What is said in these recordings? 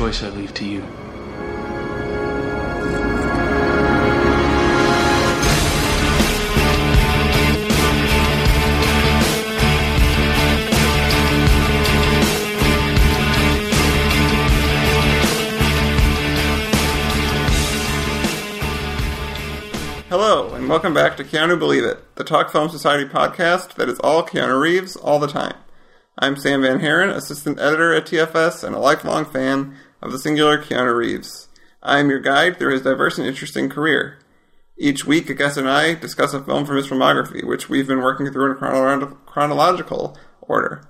choice I leave to you. Hello, and welcome back to Keanu Believe It, the Talk Film Society podcast that is all Keanu Reeves all the time. I'm Sam Van Haren, assistant editor at TFS and a lifelong fan of the singular Keanu Reeves. I am your guide through his diverse and interesting career. Each week, a guest and I discuss a film from his filmography, which we've been working through in chrono- chronological order.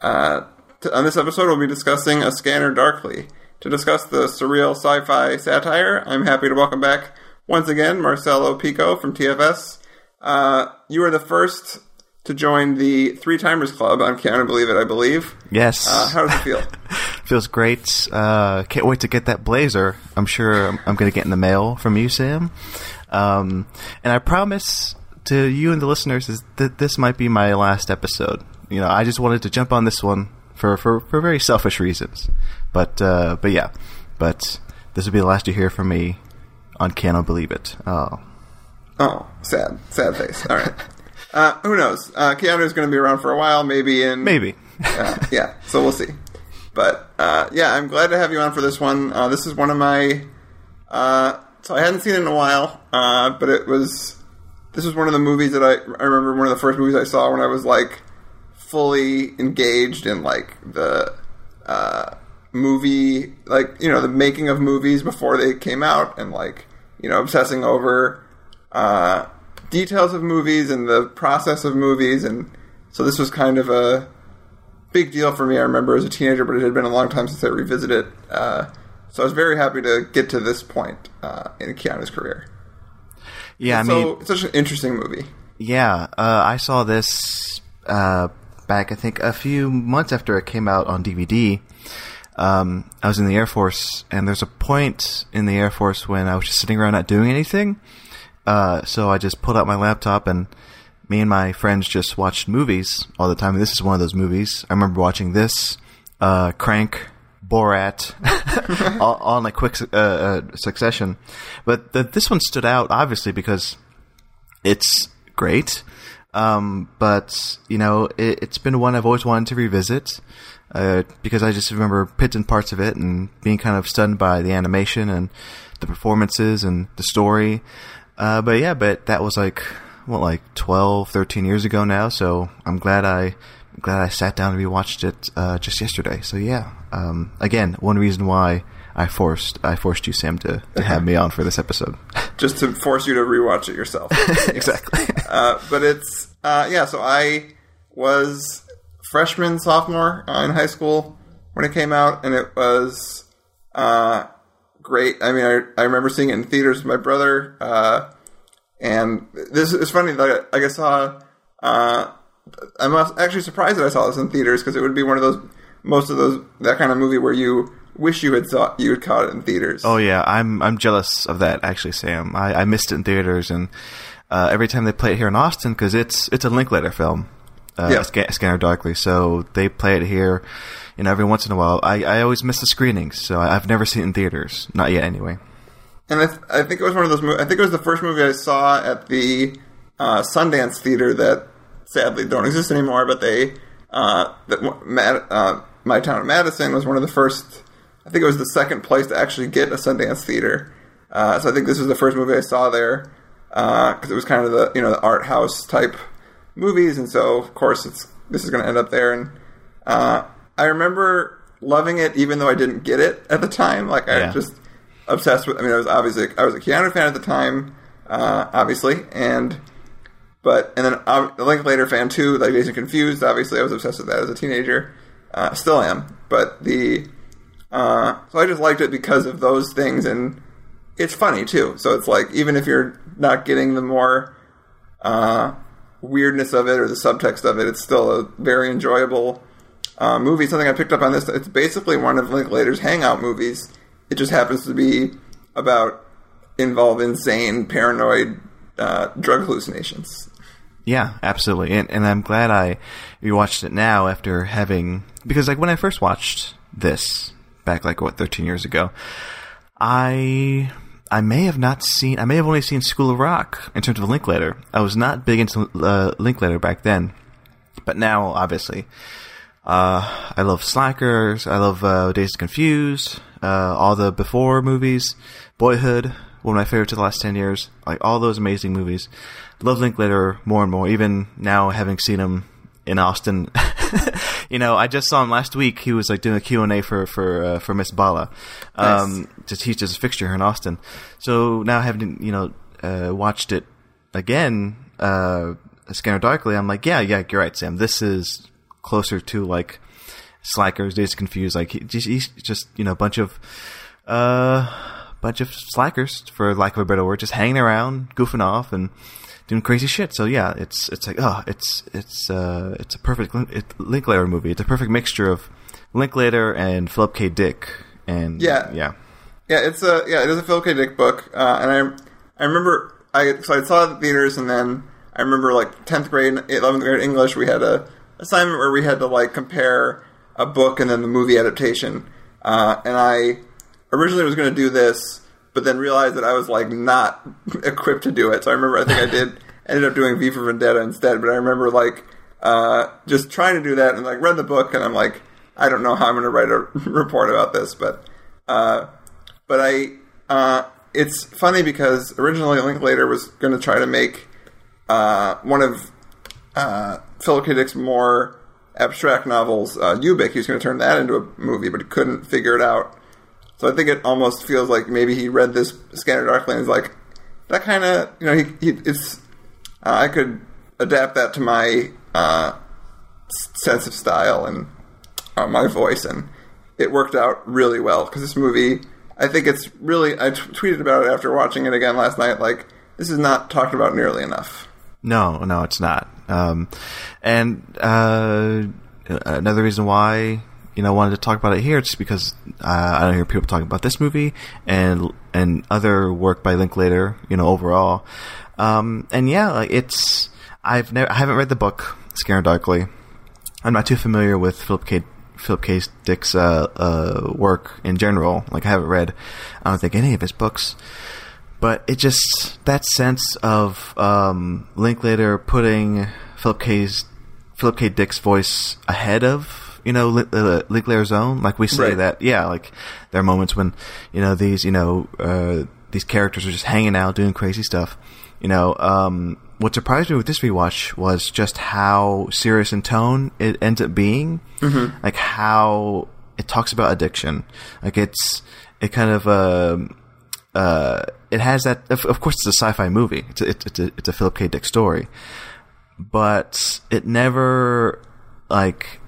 Uh, t- on this episode, we'll be discussing A Scanner Darkly. To discuss the surreal sci fi satire, I'm happy to welcome back once again Marcelo Pico from TFS. Uh, you were the first to join the Three Timers Club on Keanu Believe It, I believe. Yes. Uh, how does it feel? Feels great. Uh, can't wait to get that blazer. I'm sure I'm, I'm going to get in the mail from you, Sam. Um, and I promise to you and the listeners is that this might be my last episode. You know, I just wanted to jump on this one for, for, for very selfish reasons. But uh, but yeah, but this will be the last you hear from me on Keanu Believe It. Oh, Oh, sad, sad face. All right. Uh, who knows? Uh, Keanu's going to be around for a while, maybe in maybe. uh, yeah, so we'll see. But uh, yeah, I'm glad to have you on for this one. Uh, this is one of my. Uh, so I hadn't seen it in a while, uh, but it was. This was one of the movies that I, I remember. One of the first movies I saw when I was like fully engaged in like the uh, movie, like you know the making of movies before they came out, and like you know obsessing over uh, details of movies and the process of movies, and so this was kind of a big deal for me. I remember as a teenager, but it had been a long time since I revisited. it. Uh, so I was very happy to get to this point uh, in Keanu's career. Yeah, I so mean, it's such an interesting movie. Yeah, uh, I saw this uh, back, I think, a few months after it came out on DVD. Um, I was in the Air Force, and there's a point in the Air Force when I was just sitting around not doing anything. Uh, so I just pulled out my laptop, and me and my friends just watched movies all the time. And this is one of those movies. I remember watching this, uh, Crank, Borat, all, all in like quick uh, uh, succession. But the, this one stood out, obviously, because it's great. Um, but you know, it, has been one I've always wanted to revisit uh, because I just remember pitching parts of it and being kind of stunned by the animation and the performances and the story. Uh, but yeah, but that was like what, like 12, 13 years ago now. So I'm glad I glad I sat down and rewatched it uh, just yesterday. So yeah, um, again, one reason why I forced I forced you, Sam, to, to have me on for this episode. Just to force you to rewatch it yourself. exactly. uh, but it's uh, yeah. So I was freshman, sophomore uh, in high school when it came out, and it was uh, great. I mean, I, I remember seeing it in theaters with my brother, uh, and this is funny that I, I saw. Uh, I'm actually surprised that I saw this in theaters because it would be one of those most of those that kind of movie where you wish you had saw you had caught it in theaters. Oh yeah, I'm I'm jealous of that actually, Sam. I, I missed it in theaters, and uh, every time they play it here in Austin because it's it's a Linklater film, uh, Yeah. Scan- Scanner Darkly. So they play it here, you know, every once in a while. I, I always miss the screenings, so I, I've never seen it in theaters, not yet anyway. And I, th- I think it was one of those. Mo- I think it was the first movie I saw at the uh, Sundance Theater that sadly don't exist anymore. But they, uh, that Mad- uh, my town of Madison was one of the first. I think it was the second place to actually get a Sundance Theater. Uh, so I think this was the first movie I saw there because it was kind of the you know the art house type movies, and so of course it's this is going to end up there. And uh, I remember loving it, even though I didn't get it at the time. Like I Yeah. just obsessed with. I mean, I was obviously I was a Keanu fan at the time, uh, obviously, and but and then uh, a Linklater fan too, like and Confused. Obviously, I was obsessed with that as a teenager. Uh, still am, but the Uh, so I just liked it because of those things, and it's funny too. So it's like even if you're not getting the more uh, weirdness of it or the subtext of it, it's still a very enjoyable uh, movie. Something I picked up on this. It's basically one of Linklater's hangout movies. It just happens to be about involve insane, paranoid uh, drug hallucinations. Yeah, absolutely, and, and I'm glad I rewatched it now after having because like when I first watched this back like what 13 years ago, I I may have not seen I may have only seen School of Rock in terms of Linklater. I was not big into uh, Linklater back then, but now obviously. Uh, I love Slackers. I love uh, Dazed Confused. Uh, all the before movies, Boyhood, one of my favorites of the last ten years. Like all those amazing movies. Love Linklater more and more. Even now, having seen him in Austin, you know, I just saw him last week. He was like doing a Q and A for for uh, for Miss Bala, um, Nice. to teach as a fixture here in Austin. So now having you know uh, watched it again, uh, Scanner Darkly, I'm like, yeah, yeah, you're right, Sam. This is closer to like slackers, Dazed Confused. Like he, just, he's just you know a bunch of uh bunch of slackers, for lack of a better word, just hanging around, goofing off, and doing crazy shit. So yeah, it's it's like oh, it's it's uh it's a perfect Lin- it, Linklater movie. It's a perfect mixture of Linklater and Philip K. Dick. And Yeah. yeah, Yeah, it's a yeah, it is a Philip K. Dick book, uh, and I I remember I so I saw it at the theaters, and then I remember like tenth grade, eleventh grade English, we had a assignment where we had to like compare a book and then the movie adaptation, uh, and I originally was going to do this, but then realized that I was like not equipped to do it. So I remember I think I did ended up doing V for Vendetta instead, but I remember like uh, just trying to do that and like read the book, and I'm like I don't know how I'm going to write a report about this, but. Uh, but I, uh, it's funny because originally Linklater was going to try to make uh, one of uh, Philip K. Dick's more abstract novels, uh, Ubik. He was going to turn that into a movie, but he couldn't figure it out. So I think it almost feels like maybe he read this Scanner Darkly and is like, that kind of, you know, he, he it's, uh, I could adapt that to my uh, sense of style and uh, my voice, and it worked out really well because this movie, I think it's really. I t- tweeted about it after watching it again last night. Like this is not talked about nearly enough. No, no, it's not. Um, and uh, another reason why you know I wanted to talk about it here, just because uh, I don't hear people talking about this movie and and other work by Linklater, you know, overall. Um, and yeah, like it's I've never I haven't read the book Scanner Darkly. I'm not too familiar with Philip K. Philip K. Dick's uh, uh, work in general. Like I haven't read, I don't think any of his books but it just that sense of um, Linklater putting Philip K's Philip K. Dick's voice ahead of you know uh, Linklater's own. Like we say Right. that, yeah. Like there are moments when you know these you know uh, these characters are just hanging out doing crazy stuff. You know, um, what surprised me with this rewatch was just how serious in tone it ends up being. Mm-hmm. Like how it talks about addiction. Like it's it kind of. um uh, it has that. Of, of course, it's a sci-fi movie. It's a, it's, it's a, it's a Philip K. Dick story, but it never like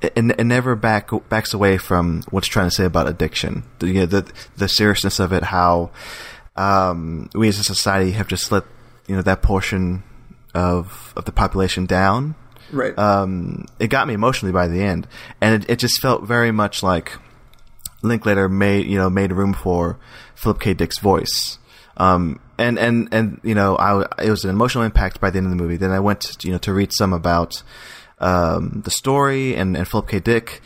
it, it never back backs away from what's trying to say about addiction. The, you know, the the seriousness of it. How um, we as a society have just let you know that portion of of the population down. Right. Um, it got me emotionally by the end, and it, it just felt very much like Linklater made you know made room for Philip K. Dick's voice. Um, and and and you know, I it was an emotional impact by the end of the movie. Then I went to, you know to read some about um, the story and, and Philip K. Dick,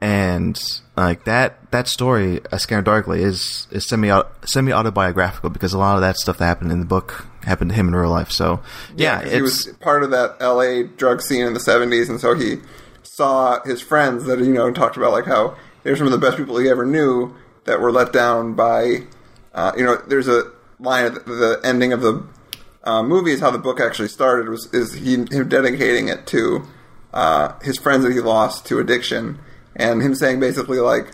and like that that story, A Scanner Darkly, is is semi semi autobiographical because a lot of that stuff that happened in the book happened to him in real life. So yeah, 'cause he was part of that L.A. drug scene in the '70s, and so he saw his friends that you know talked about like how they're some of the best people he ever knew that were let down by uh, you know. There's a line at the, ending of the uh, movie is how the book actually started was is he him dedicating it to uh, his friends that he lost to addiction, and him saying basically like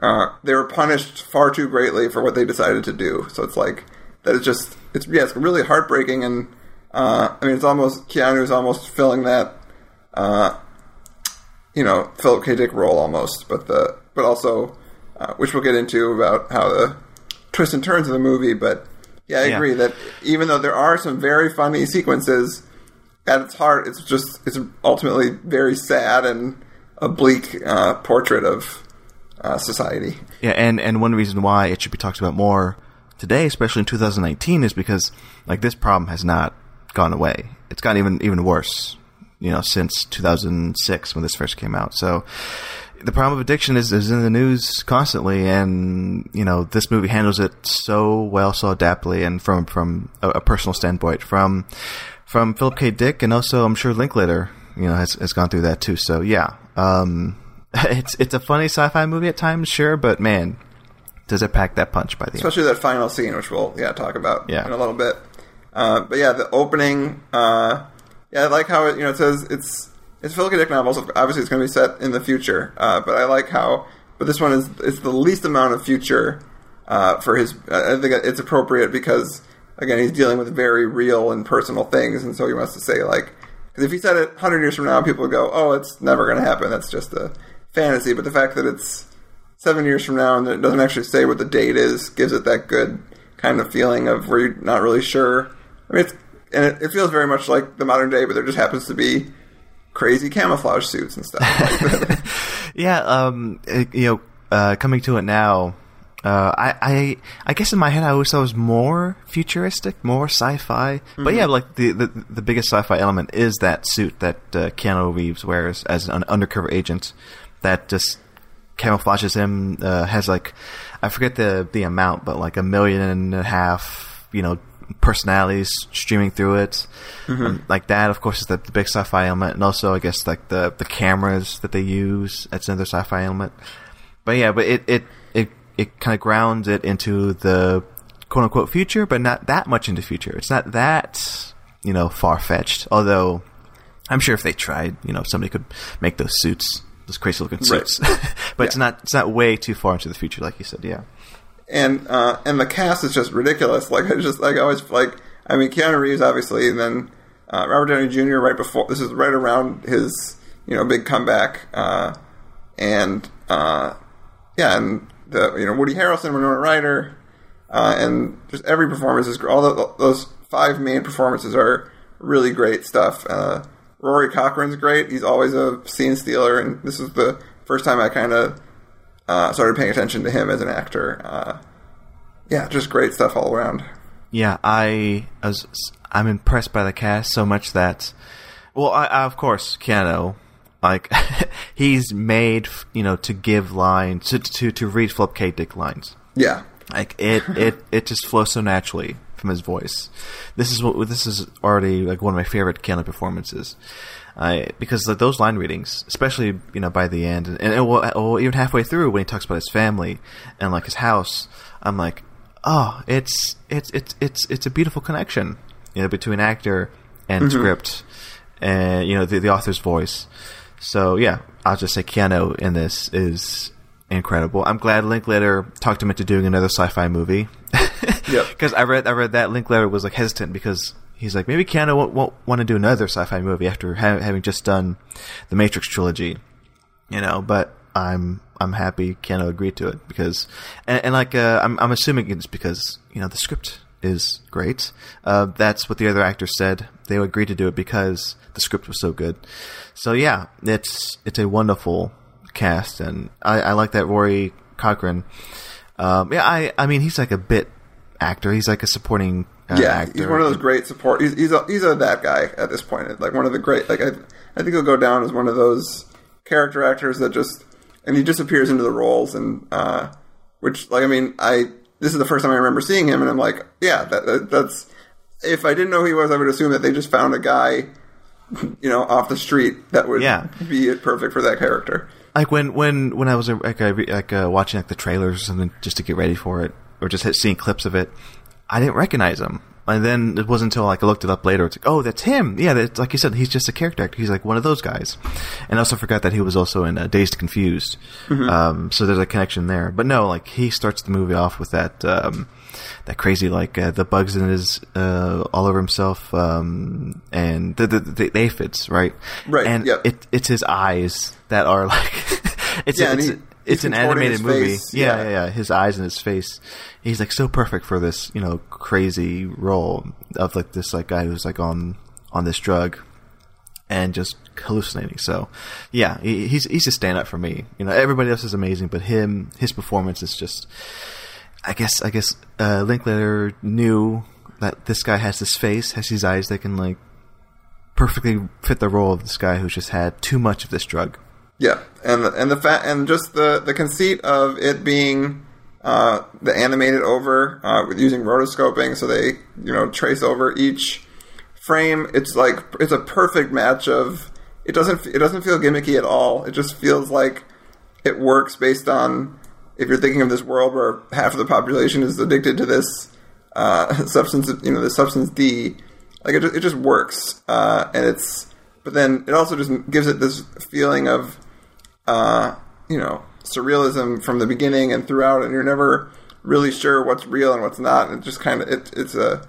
uh, they were punished far too greatly for what they decided to do. So it's like that is just it's yeah it's really heartbreaking and uh, I mean it's almost Keanu's almost filling that uh, you know Philip K. Dick role almost, but the but also uh, which we'll get into about how the twists and turns of the movie. But yeah, I Yeah. agree that even though there are some very funny sequences, at its heart, it's just it's ultimately very sad and a bleak uh, portrait of uh, society. Yeah, and and one reason why it should be talked about more today, especially in 2019, is because like this problem has not gone away. It's gotten even even worse, you know, since 2006 when this first came out. So the problem of addiction is is in the news constantly, and you know this movie handles it so well, so adaptly, and from from a, a personal standpoint, from from Philip K. Dick, and also I'm sure Linklater, you know, has has gone through that too. So yeah, um, it's it's a funny sci-fi movie at times, sure, but man, does it pack that punch by the end? especially that final scene, which we'll yeah talk about Yeah. in a little bit. Uh, but yeah, the opening, uh, yeah, I like how it you know it says it's it's a Philip K. Dick novel, so obviously it's going to be set in the future. Uh, but I like how, but this one is it's the least amount of future uh, for his. I think it's appropriate because again he's dealing with very real and personal things, and so he wants to say like because if he said it hundred years from now, people would go, "Oh, it's never going to happen. That's just a fantasy." But the fact that it's seven years from now and it doesn't actually say what the date is gives it that good kind of feeling of where you're not really sure. I mean, it's, and it, it feels very much like the modern day, but there just happens to be crazy camouflage suits and stuff. Yeah, um, it- you know, uh, coming to it now, uh, I, I, I guess in my head I always thought it was more futuristic, more sci-fi. But yeah, like the, the the biggest sci-fi element is that suit that uh, Keanu Reeves wears as an undercover agent that just camouflages him. Uh, has like, I forget the the amount, but like a million and a half, you know, personalities streaming through it. Um, like that, of course, is the, the big sci-fi element, and also I guess like the the cameras that they use. That's another sci-fi element. But yeah, but it it it, it kind of grounds it into the quote unquote future, but not that much into future. It's not that you know far fetched. Although I'm sure if they tried, you know, somebody could make those suits, those crazy looking Right. suits. but it's not it's not way too far into the future, like you said. Yeah. And uh, and the cast is just ridiculous. Like I just like I always like I mean Keanu Reeves obviously, and then uh, Robert Downey Jr. right before this is right around his you know big comeback, uh, and uh, yeah, and the you know Woody Harrelson, Winona Ryder, uh, and just every performance is all the, those five main performances are really great stuff. Uh, Rory Cochrane's great. He's always a scene stealer, and this is the first time I kind of uh, started paying attention to him as an actor. Uh, yeah, just great stuff all around. Yeah, I as I'm impressed by the cast so much that, well, I, I of course Keanu, like he's made you know to give lines to to to read Philip K. Dick lines. Yeah, Like it it it just flows so naturally from his voice. This is what this is already like one of my favorite Keanu performances. I because like, those line readings, especially you know by the end, and, and well, uh, well, even halfway through when he talks about his family and like his house, I'm like, oh, it's it's it's it's it's a beautiful connection, you know, between actor and mm-hmm. script, and you know the the author's voice. So yeah, I'll just say Keanu in this is incredible. I'm glad Linklater talked him into doing another sci-fi movie. Yep. Because I read I read that Linklater was like hesitant because he's like maybe Keanu won't, won't want to do another sci-fi movie after ha- having just done the Matrix trilogy, you know. But I'm I'm happy Keanu agreed to it because and, and like uh, I'm I'm assuming it's because you know the script is great. Uh, that's what the other actors said. They agreed to do it because the script was so good. So yeah, it's it's a wonderful cast, and I, I like that Rory Cochrane. Um, yeah, I I mean he's like a bit actor. He's like a supporting yeah, actor. he's one of those great support. He's he's a, he's a that guy at this point. Like one of the great. Like I I think he'll go down as one of those character actors that just and he disappears into the roles and uh, which like I mean I this is the first time I remember seeing him and I'm like yeah that, that that's if I didn't know who he was I would assume that they just found a guy you know off the street that would Yeah. be perfect for that character. like when when when I was like like uh, watching like the trailers or something just to get ready for it, or just seeing clips of it, I didn't recognize him. And then it wasn't until like I looked it up later. It's like, oh, that's him. Yeah, that's, like you said, he's just a character actor. He's like one of those guys. And I also forgot that he was also in uh, Dazed Confused. Um, so there's a connection there. But no, like he starts the movie off with that um, that crazy like uh, the bugs in his uh, all over himself um, and the the, the, the aphids, right? Right, And yep. it it's his eyes that are like it's Yeah, it's, he- it's an animated movie. Yeah, yeah. yeah. His eyes and his face. He's like so perfect for this, you know, crazy role of like this like guy who's like on on this drug and just hallucinating. So, yeah, he, he's he's a stand up for me. You know, everybody else is amazing, but him, his performance is just. I guess I guess uh, Linklater knew that this guy has this face, has these eyes that can like perfectly fit the role of this guy who's just had too much of this drug. Yeah, and and the fa- and just the the conceit of it being uh, the animated over uh, with using rotoscoping, so they you know trace over each frame. It's like it's a perfect match of it doesn't it doesn't feel gimmicky at all. It just feels like it works based on if you're thinking of this world where half of the population is addicted to this uh, substance, you know, the substance D. Like it, ju- it just works, uh, and it's. But then it also just gives it this feeling of, uh, you know, surrealism from the beginning and throughout, and you're never really sure what's real and what's not. And it just kind of it, it's a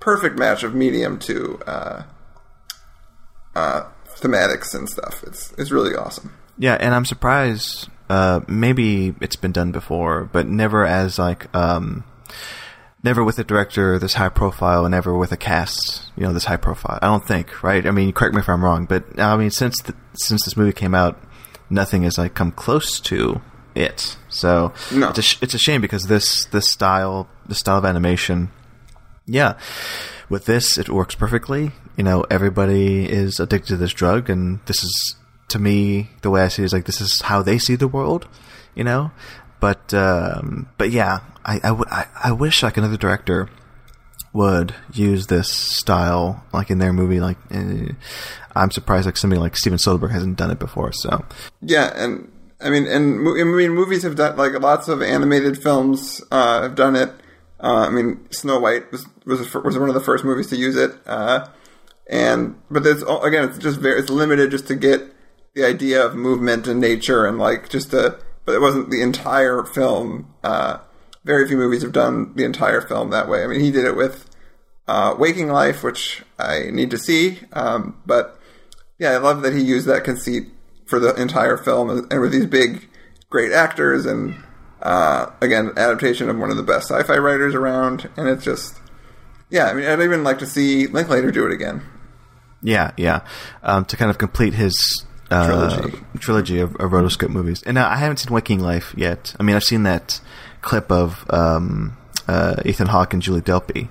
perfect match of medium to uh, uh, thematics and stuff. It's it's really awesome. Yeah, and I'm surprised. Uh, maybe it's been done before, but never as like um, never with a director this high profile, and never with a cast, you know, this high profile. I don't think, right? I mean, correct me if I'm wrong, but I mean, since the, since this movie came out, nothing has like come close to it. So No. it's a sh- it's a shame because this this style the style of animation, yeah, with this it works perfectly. You know, everybody is addicted to this drug, and this is to me the way I see it is like this is how they see the world. You know, but um, but yeah, I I, w- I I wish like another director would use this style like in their movie. Like, eh, I'm surprised like somebody like Steven Soderbergh hasn't done it before. So Yeah, and I mean, and I mean, movies have done like lots of animated films uh, have done it. Uh, I mean, Snow White was was was one of the first movies to use it. Uh, and but it's again, it's just very it's limited just to get the idea of movement and nature and like just to. But it wasn't the entire film. Uh, very few movies have done the entire film that way. I mean, he did it with uh, Waking Life, which I need to see. Um, but yeah, I love that he used that conceit for the entire film, and, with these big, great actors, and uh, again, adaptation of one of the best sci-fi writers around, and it's just, yeah. I mean, I'd even like to see Linklater do it again. Yeah, yeah. Um, to kind of complete his uh, Trilogy. trilogy of, of rotoscope movies. And uh, I haven't seen Waking Life yet. I mean, I've seen that clip of um, uh, Ethan Hawke and Julie Delpy.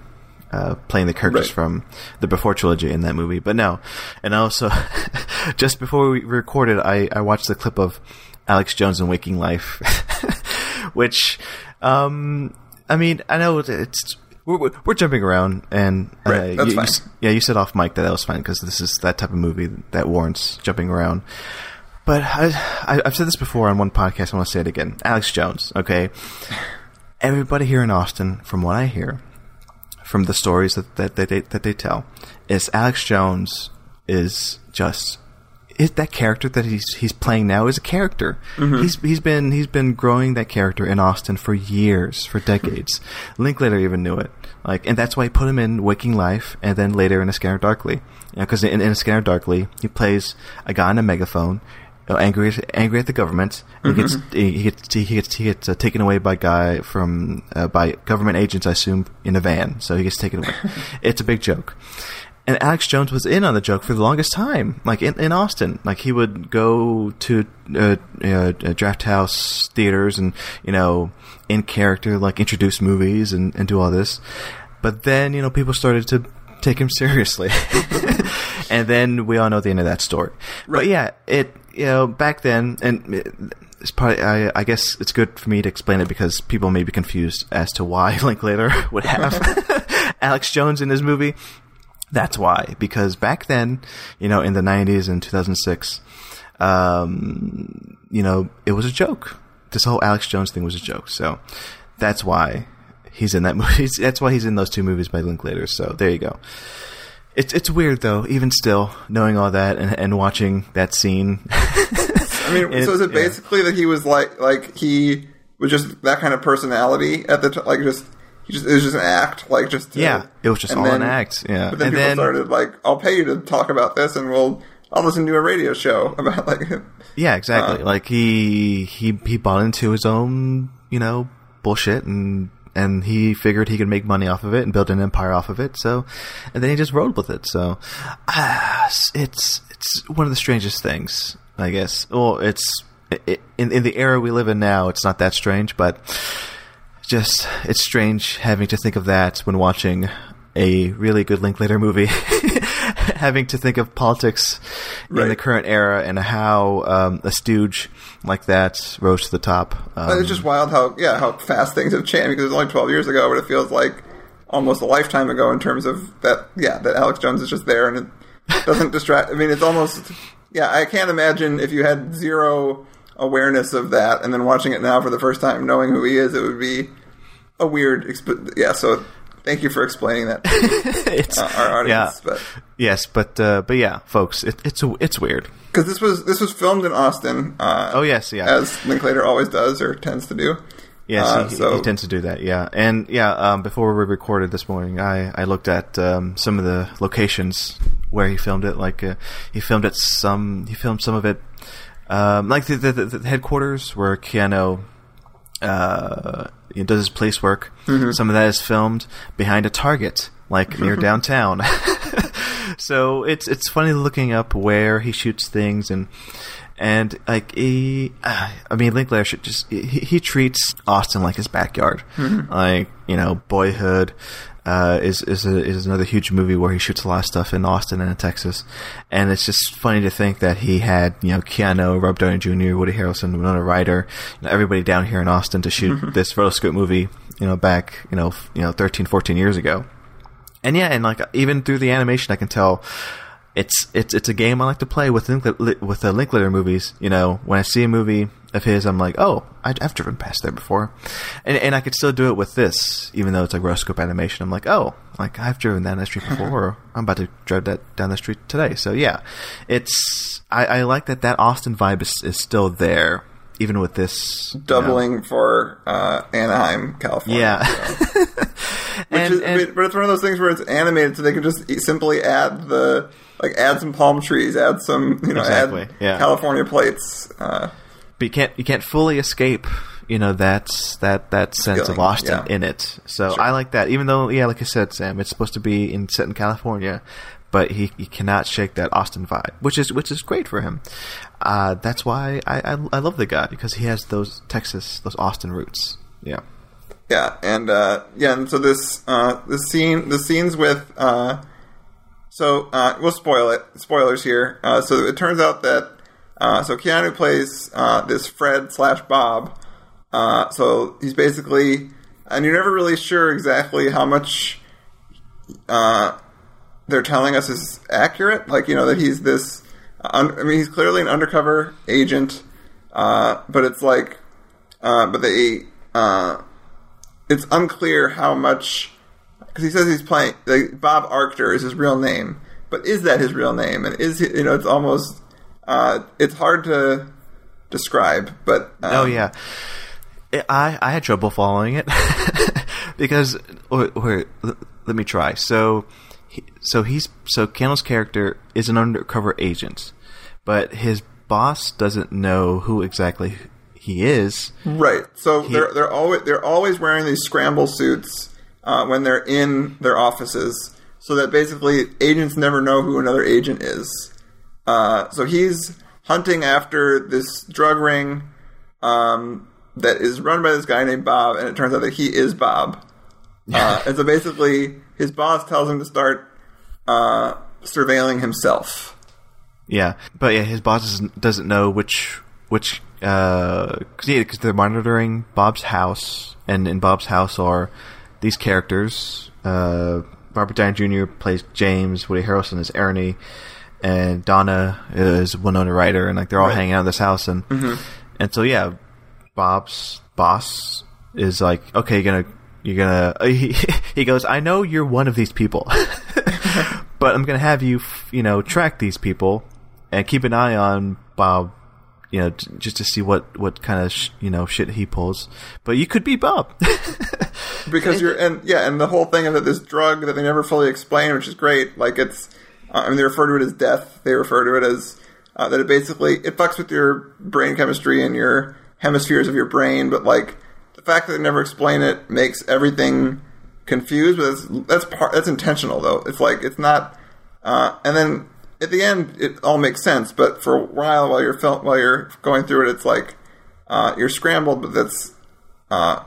Uh, playing the characters Right. from the before trilogy in that movie, but no, and also just before we recorded, I, I watched the clip of Alex Jones in Waking Life, which, um, I mean, I know it's we're, we're- jumping around, and uh, Right, that's you- you fine. s- yeah, you said off mic that that was fine because this is that type of movie that warrants jumping around. But I, I, I've said this before on one podcast. I want to say it again. Alex Jones. Okay, everybody here in Austin, from what I hear, from the stories that that, that they that they tell, is Alex Jones is just is that character that he's he's playing now is a character. Mm-hmm. He's he's been he's been growing that character in Austin for years, for decades. Linklater even knew it, like, and that's why he put him in Waking Life, and then later in A Scanner Darkly, because in, in A Scanner Darkly he plays a guy on a megaphone. Uh, Angry, angry at the government. and He gets he gets he gets, he gets uh, taken away by guy from uh, by government agents, I assume, in a van. So he gets taken away. it's a big joke. And Alex Jones was in on the joke for the longest time, like in, in Austin. Like he would go to uh, uh, draft house theaters and you know in character, like introduce movies and, and do all this. But then you know people started to take him seriously, and then we all know the end of that story. But yeah, it you know back then, and it's probably I, I guess it's good for me to explain it because people may be confused as to why Linklater would have Alex Jones in his movie. That's why, because back then, you know, in the '90s and 2006, um, you know, it was a joke. This whole Alex Jones thing was a joke. So that's why he's in that movie. That's why he's in those two movies by Linklater. So there you go. It's it's weird though, even still knowing all that and, and watching that scene. I mean, It- so is it yeah. basically that he was like like he was just that kind of personality at the t- like just he just it was just an act like just to- Yeah, it was just all an act, yeah. but then And people then- started like I'll pay you to talk about this and we'll I'll listen to a radio show about like Yeah, exactly. Uh, like he he he bought into his own, you know, bullshit and and he figured he could make money off of it and build an empire off of it. So, and then he just rode with it. So, uh, it's it's one of the strangest things, I guess. Well, it's it, in in the era we live in now. It's not that strange, but just it's strange having to think of that when watching a really good Linklater movie. having to think of politics in the current era and how um, a stooge like that rose to the top. Um, it's just wild how yeah how fast things have changed because it was only 12 years ago, but it feels like almost a lifetime ago in terms of that yeah that Alex Jones is just there and it doesn't distract. I mean, it's almost yeah. I can't imagine if you had zero awareness of that and then watching it now for the first time, knowing who he is, it would be a weird. Exp- yeah. So thank you for explaining that to it's, uh, our audience, yeah. but. yes, but uh, but yeah, folks, it, it's it's weird. Because this was this was filmed in Austin. Uh, Oh yes, yeah. as Linklater always does or tends to do. Yes, Uh, he, so he tends to do that. Yeah, and yeah. Um, before we recorded this morning, I, I looked at um, some of the locations where he filmed it. Like uh, he filmed it some. He filmed some of it, um, like the, the, the, the headquarters where Keanu uh, you know, does his police work. Mm-hmm. Some of that is filmed behind a Target, like near mm-hmm. downtown. so it's it's funny looking up where he shoots things and and like he, uh, I mean Linklater should just he, he treats Austin like his backyard, mm-hmm. like you know Boyhood. Uh, is is a, is another huge movie where he shoots a lot of stuff in Austin and in Texas, and it's just funny to think that he had you know Keanu, Rob Downey Jr., Woody Harrelson, Winona Ryder, you know, everybody down here in Austin to shoot this rotoscope movie, you know, back you know f- you know 13, 14 years ago. And yeah, and like even through the animation, I can tell it's it's it's a game I like to play with Linkla- with the Linklater movies. You know, when I see a movie of his, I'm like, oh, I, I've driven past there before, and and I could still do it with this, even though it's like rotoscope animation. I'm like, oh, like I've driven down that street before, I'm about to drive that down the street today. So yeah, it's I, I like that that Austin vibe is, is still there, even with this you know- doubling for uh, Anaheim, California. Yeah. Which and, is, and- but- it's one of those things where it's animated, so they can just simply add the like add some palm trees, add some you know Exactly, add yeah. California plates. Uh, but you can't you can't fully escape you know that that that sense of Austin yeah. in it. So I like that, even though yeah, like I said, Sam, it's supposed to be in set in California, but he, he cannot shake that Austin vibe, which is which is great for him. Uh, that's why I, I I love the guy because he has those Texas those Austin roots. Yeah. Yeah, and uh, yeah, and so this uh, the scene the scenes with uh, so uh, we'll spoil it spoilers here. Uh, so it turns out that uh, so Keanu plays uh, this Fred slash Bob. Uh, so he's basically and you're never really sure exactly how much uh, they're telling us is accurate. Like you know that he's this. Un- I mean, he's clearly an undercover agent, uh, but it's like, uh, but they. Uh, it's unclear how much because he says he's playing like Bob Arctor is his real name, but is that his real name? And is he, you know it's almost uh, it's hard to describe, but um, Oh yeah, I I had trouble following it because wait, wait, let me try. So, so he's so Keanu's character is an undercover agent, but his boss doesn't know who exactly he is. Right. So they're they're always they're always wearing these scramble suits uh, when they're in their offices, so that basically agents never know who another agent is. Uh, so he's hunting after this drug ring um, that is run by this guy named Bob, and it turns out that he is Bob. Uh, and so basically, his boss tells him to start uh, surveilling himself. Yeah, but yeah, his boss doesn't, doesn't know which which because yeah, 'cause they're monitoring Bob's house, and in Bob's house are these characters. Uh, Robert Downey Jr. plays James, Woody Harrelson is Ernie, and Donna is Winona Ryder, and like they're all hanging out in this house, and mm-hmm. and so yeah, Bob's boss is like, okay, you're gonna you're gonna he, he goes, I know you're one of these people, but I'm gonna have you you know track these people and keep an eye on Bob. You know, t- just to see what what kind of sh- you know shit he pulls. But you could be Bob. because you're and yeah and the whole thing of this drug that they never fully explain which is great like it's Uh, I mean, they refer to it as death. They refer to it as uh, that it basically it fucks with your brain chemistry and your hemispheres of your brain. But like the fact that they never explain it makes everything confused. But that's that's part that's intentional though. It's like it's not. Uh, and then at the end, it all makes sense. But for a while, while you're fil- while you're going through it, it's like uh, you're scrambled. But that's uh,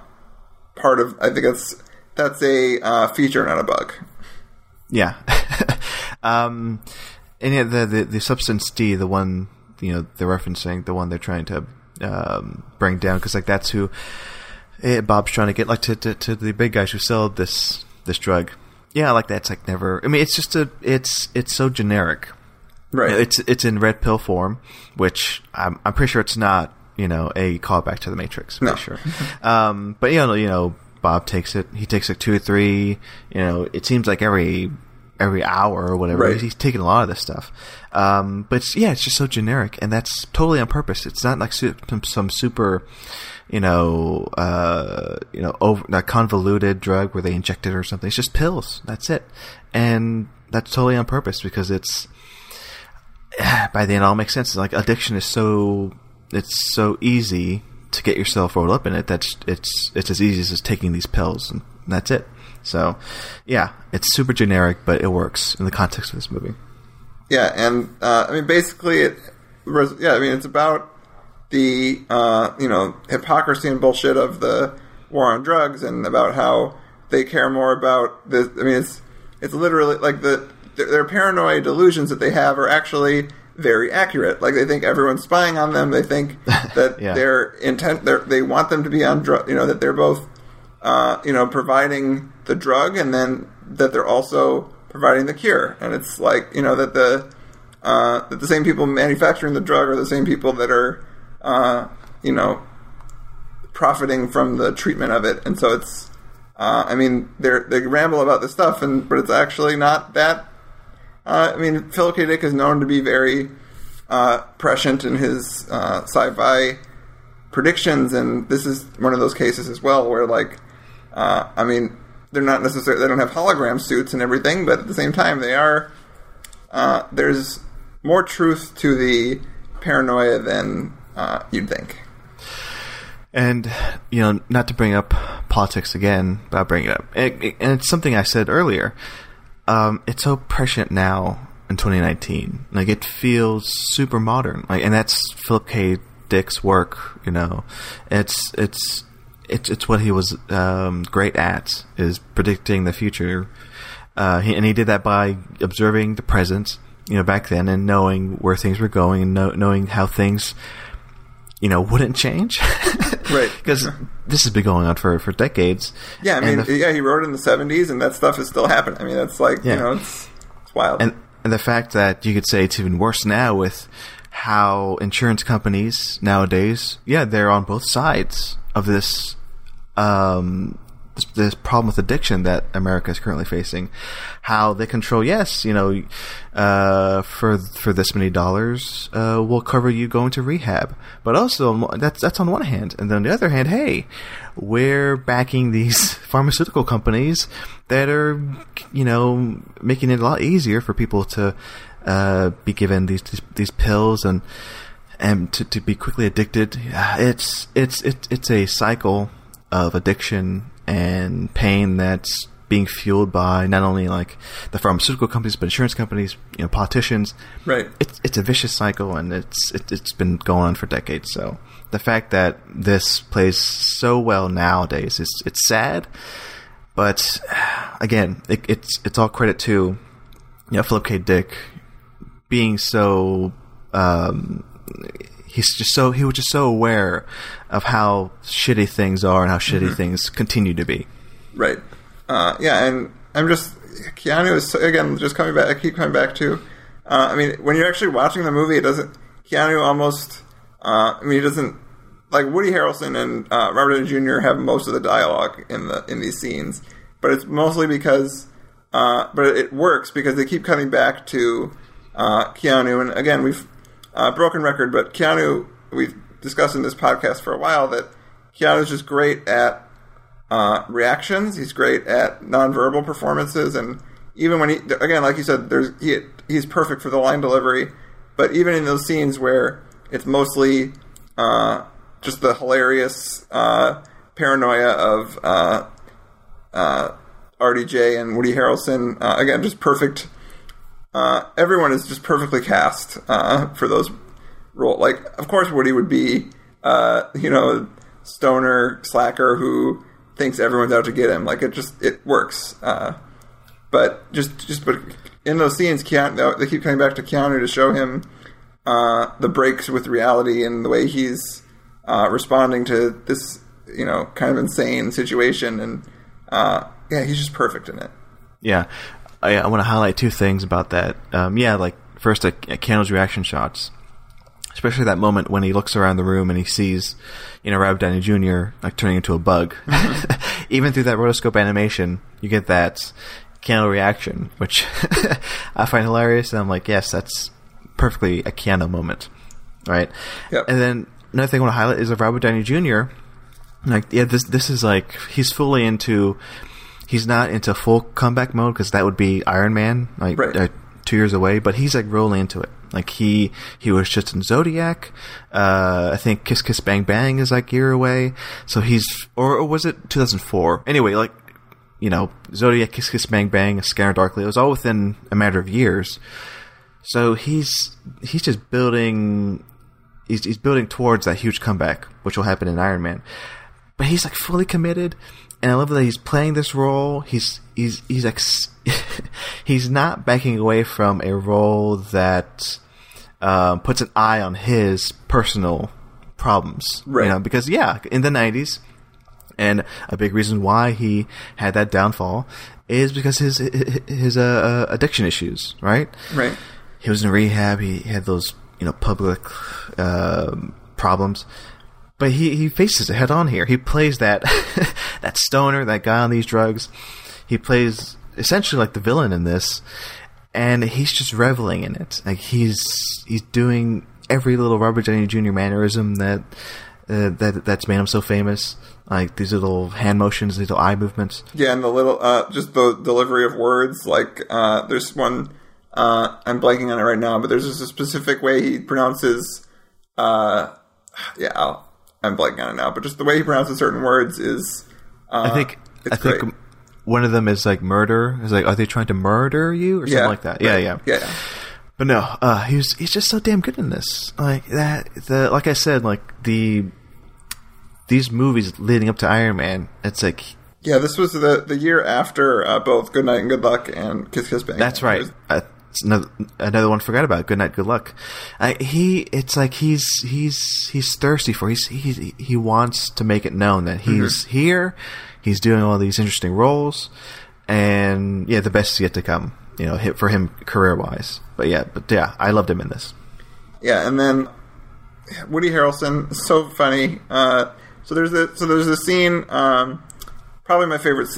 part of. I think that's that's a uh, feature, not a bug. Yeah. um, and yeah, the, the the substance D, the one you know they're referencing, the one they're trying to um, bring down, because like that's who eh, Bob's trying to get, like to, to to the big guys who sell this this drug. Yeah, like that's like never. I mean, it's just a it's it's so generic. Right. It's it's in red pill form, which I'm I'm pretty sure it's not you know a callback to the Matrix. No. Sure. um, but you know you know Bob takes it. He takes like two or three. You know, it seems like every every hour or whatever. Right. He's, he's taking a lot of this stuff. Um, but it's, yeah, it's just so generic, and that's totally on purpose. It's not like su- some, some super, you know, uh, you know, over a convoluted drug where they inject it or something. It's just pills. That's it, and that's totally on purpose because it's by the end it all makes sense. Like addiction is so it's so easy to get yourself rolled up in it. That's it's it's as easy as just taking these pills, and that's it. So, yeah, it's super generic, but it works in the context of this movie. Yeah, and uh, I mean, basically, it. Yeah, I mean, it's about the uh, you know hypocrisy and bullshit of the war on drugs, and about how they care more about the. I mean, it's it's literally like the their, their paranoid delusions that they have are actually very accurate. Like they think everyone's spying on them. They think that Yeah. their intent. They want them to be on drug. You know that they're both uh, you know, providing the drug and then that they're also providing the cure. And it's like, you know, that the uh, that the same people manufacturing the drug are the same people that are, uh, you know, profiting from the treatment of it. And so it's, uh, I mean, they they ramble about this stuff, and but it's actually not that. Uh, I mean, Philip K. Dick is known to be very uh, prescient in his uh, sci-fi predictions, and this is one of those cases as well where, like, I mean, they're not necessarily they don't have hologram suits and everything, but at the same time, they are. Uh, there's more truth to the paranoia than uh, you'd think. And you know, not to bring up politics again, but I'll bring it up. And, and it's something I said earlier. Um, it's so prescient now in 2019. Like it feels super modern. Like, and that's Philip K. Dick's work. You know, it's it's it's it's what he was um, great at is predicting the future. Uh, he, and he did that by observing the present, you know, back then, and knowing where things were going, and know, knowing how things, you know, wouldn't change. Right. Because this has been going on for, for decades. Yeah, I mean, the- yeah, he wrote in the '70s, and that stuff is still happening. I mean, that's like Yeah. you know, it's it's wild. and and the fact that you could say it's even worse now with how insurance companies nowadays, yeah, they're on both sides of this um this, this problem with addiction that America is currently facing. How they control, yes, you know, uh, for for this many dollars, uh, we'll cover you going to rehab. But also, that's that's on one hand, and then on the other hand, hey, we're backing these pharmaceutical companies that are, you know, making it a lot easier for people to uh, be given these, these these pills and and to, to be quickly addicted. It's it's it's it's a cycle of addiction and pain that's being fueled by not only like the pharmaceutical companies but insurance companies, you know, politicians. Right. It's it's a vicious cycle and it's it, it's been going on for decades. So the fact that this plays so well nowadays is it's sad, but again, it, it's it's all credit to you know Philip K. Dick being so um, he's just so he was just so aware of how shitty things are and how shitty things continue to be. Right. Uh, yeah, and I'm just Keanu is again just coming back. I keep coming back to. Uh, I mean, when you're actually watching the movie, it doesn't. Keanu almost. Uh, I mean, he doesn't like Woody Harrelson and uh, Robert Downey Jr. have most of the dialogue in the in these scenes, but it's mostly because. Uh, but it works because they keep coming back to uh, Keanu, and again, we've uh, broken record, but Keanu, we've discussed in this podcast for a while that Keanu's just great at uh, reactions. He's great at nonverbal performances, and even when he, again, like you said, there's he he's perfect for the line delivery. But even in those scenes where it's mostly uh, just the hilarious uh, paranoia of uh, uh, RDJ and Woody Harrelson, uh, again, just perfect. Uh, everyone is just perfectly cast uh, for those roles. Like, of course, Woody would be, uh, you know, stoner slacker who thinks everyone's out to get him. Like, it just it works. Uh, but just just but in those scenes, Keanu, they keep coming back to Keanu to show him uh, the breaks with reality and the way he's responding to this, you know, kind of insane situation. And yeah, he's just perfect in it. Yeah, I, I want to highlight two things about that. Um, yeah, like first, a, at Keanu's reaction shots, especially that moment when he looks around the room and he sees, you know, Robert Downey Jr. like turning into a bug. Even through that rotoscope animation, you get that Keanu reaction, which I find hilarious. And I'm like, yes, that's perfectly a Keanu moment, right? Yep. And then another thing I want to highlight is of Robert Downey Jr. Like, yeah, this this is like he's fully into. He's not into full comeback mode because that would be Iron Man, like Right. uh, two years away. But he's like rolling into it. Like he he was just in Zodiac. Uh, I think Kiss Kiss Bang Bang is like year away. So he's or, or was it 2004? Anyway, like you know, Zodiac, Kiss Kiss Bang Bang, Scanner Darkly. It was all within a matter of years. So he's he's just building he's, he's building towards that huge comeback, which will happen in Iron Man. But he's like fully committed, and I love that he's playing this role. He's he's he's like he's not backing away from a role that um, puts an eye on his personal problems, Right. You know, because yeah, in the '90s, and a big reason why he had that downfall is because his his uh, uh, addiction issues, right? Right. He was in rehab. He had those you know public um, problems, but he he faces it head on here. He plays that that stoner, that guy on these drugs. He plays essentially like the villain in this, and he's just reveling in it. Like he's he's doing every little Robert Downey Jr. mannerism that uh, that that's made him so famous. Like these little hand motions, these little eye movements. Yeah, and the little, uh, just the delivery of words. Like, uh, there's one, uh, I'm blanking on it right now, but there's just a specific way he pronounces, uh, yeah, I'll, I'm blanking on it now, but just the way he pronounces certain words is, uh, I think it's I think one of them is like murder. Is like, are they trying to murder you or something yeah, like that? Yeah, right. yeah, yeah, yeah. But no, uh, he's he's just so damn good in this. Like that, the like I said, like the these movies leading up to Iron Man. It's like Yeah, this was the the year after uh, both Good Night and Good Luck and Kiss Kiss Bang. that's right. Uh, it's another another one forgot about. Good night, good luck. I, he, it's like he's he's he's thirsty for. He's he he wants to make it known that he's here. He's doing all these interesting roles, and yeah, the best is yet to come. You know, hit for him career wise. But yeah, but yeah, I loved him in this. Yeah, and then Woody Harrelson, so funny. Uh, so there's a so there's a scene. Um, probably my favorite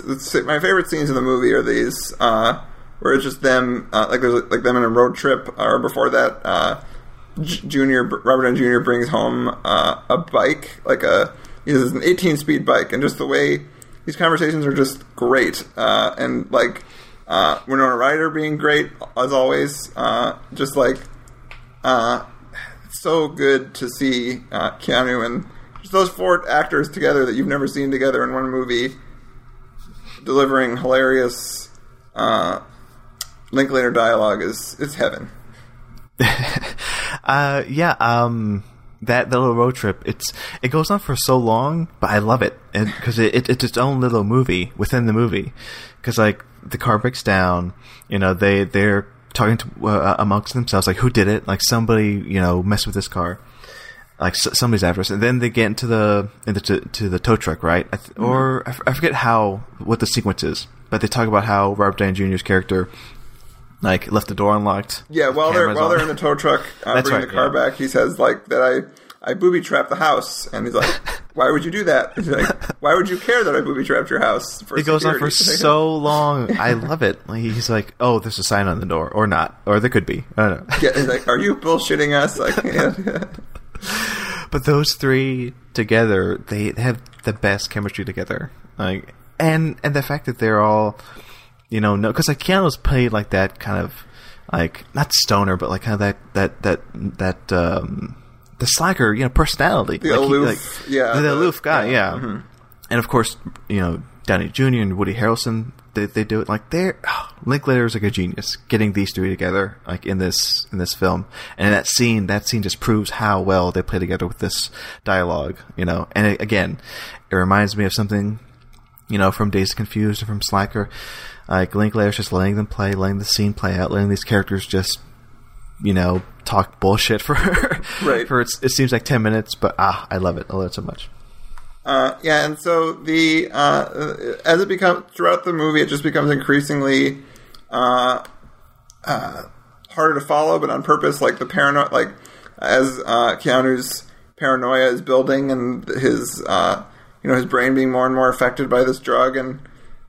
my favorite scenes in the movie are these uh, where it's just them uh, like there's like them in a road trip or before that. Uh, J- Junior Robert Downey Jr. brings home uh, a bike like a has an 18 speed bike, and just the way these conversations are just great uh, and like. Uh, Winona Ryder being great as always, uh, just like uh, so good to see Keanu and just those four actors together that you've never seen together in one movie, delivering hilarious uh, Linklater dialogue is it's heaven. Uh, yeah, um, that, that little road trip, it's, it goes on for so long, but I love it. because it, it, it's its own little movie within the movie. Cause like, the car breaks down, you know, they, they're talking to, uh, amongst themselves, like, who did it? Like, somebody, you know, messed with this car. Like, somebody's after us. And then they get into the, into, to, to the tow truck, right? I th- Or, I, f- I forget how, what the sequence is, but they talk about how Robert Downey Jr.'s character, like, left the door unlocked. Yeah, while they're while on. they're in the tow truck uh, bringing right, the car yeah. back, he says like that I I booby trapped the house, and he's like, "Why would you do that?" He's like, "Why would you care that I booby trapped your house?" It goes on for so long. I love it. Like, he's like, "Oh, there's a sign on the door, or not, or there could be." I don't know. yeah, he's like, "Are you bullshitting us?" Like, yeah. But those three together, they have the best chemistry together. Like, and and the fact that they're all, you know, no, because like Keanu's played like that kind of like not stoner, but like kind of that that that that um, the slacker, you know, personality, The like, he- aloof, like, yeah, the, the- aloof guy, yeah, Mm-hmm. And of course, you know, Downey Jr. and Woody Harrelson, they, they do it like they're oh, Linklater is like a genius getting these three together, like in this in this film. And that scene, that scene just proves how well they play together with this dialogue, you know. And it, again, it reminds me of something you know, from Dazed Confused or from Slacker. Like Linklater's just letting them play, letting the scene play out, letting these characters just, you know, talk bullshit for Right. for it's, it seems like ten minutes, but ah, I love it. I love it so much. Uh, yeah, and so the uh, as it becomes throughout the movie, it just becomes increasingly uh, uh, harder to follow, but on purpose. Like the paranoia, like as uh, Keanu's paranoia is building, and his uh, you know his brain being more and more affected by this drug, and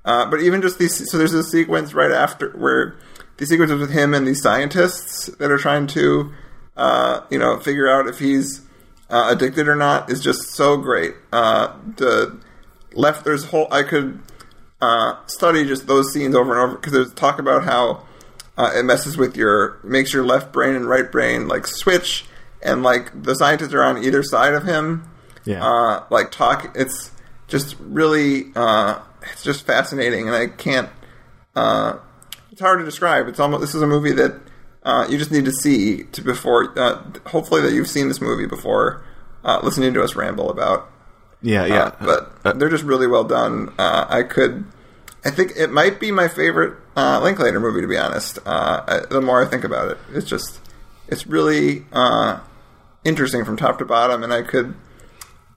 uh, but even just these. So there's a sequence right after where the sequences with him and these scientists that are trying to uh, you know figure out if he's uh, addicted or not is just so great. Uh, the left there's whole I could uh, study just those scenes over and over because there's talk about how uh, it messes with your makes your left brain and right brain like switch and like the scientists are on either side of him. Yeah. Uh, like talk, it's just really uh, it's just fascinating, and I can't. Uh, it's hard to describe. It's almost this is a movie that uh, you just need to see to before. Uh, hopefully, that you've seen this movie before uh, listening to us ramble about. Yeah, yeah. Uh, but they're just really well done. Uh, I could, I think it might be my favorite uh, Linklater movie to be honest. Uh, I, the more I think about it, it's just it's really uh, interesting from top to bottom, and I could,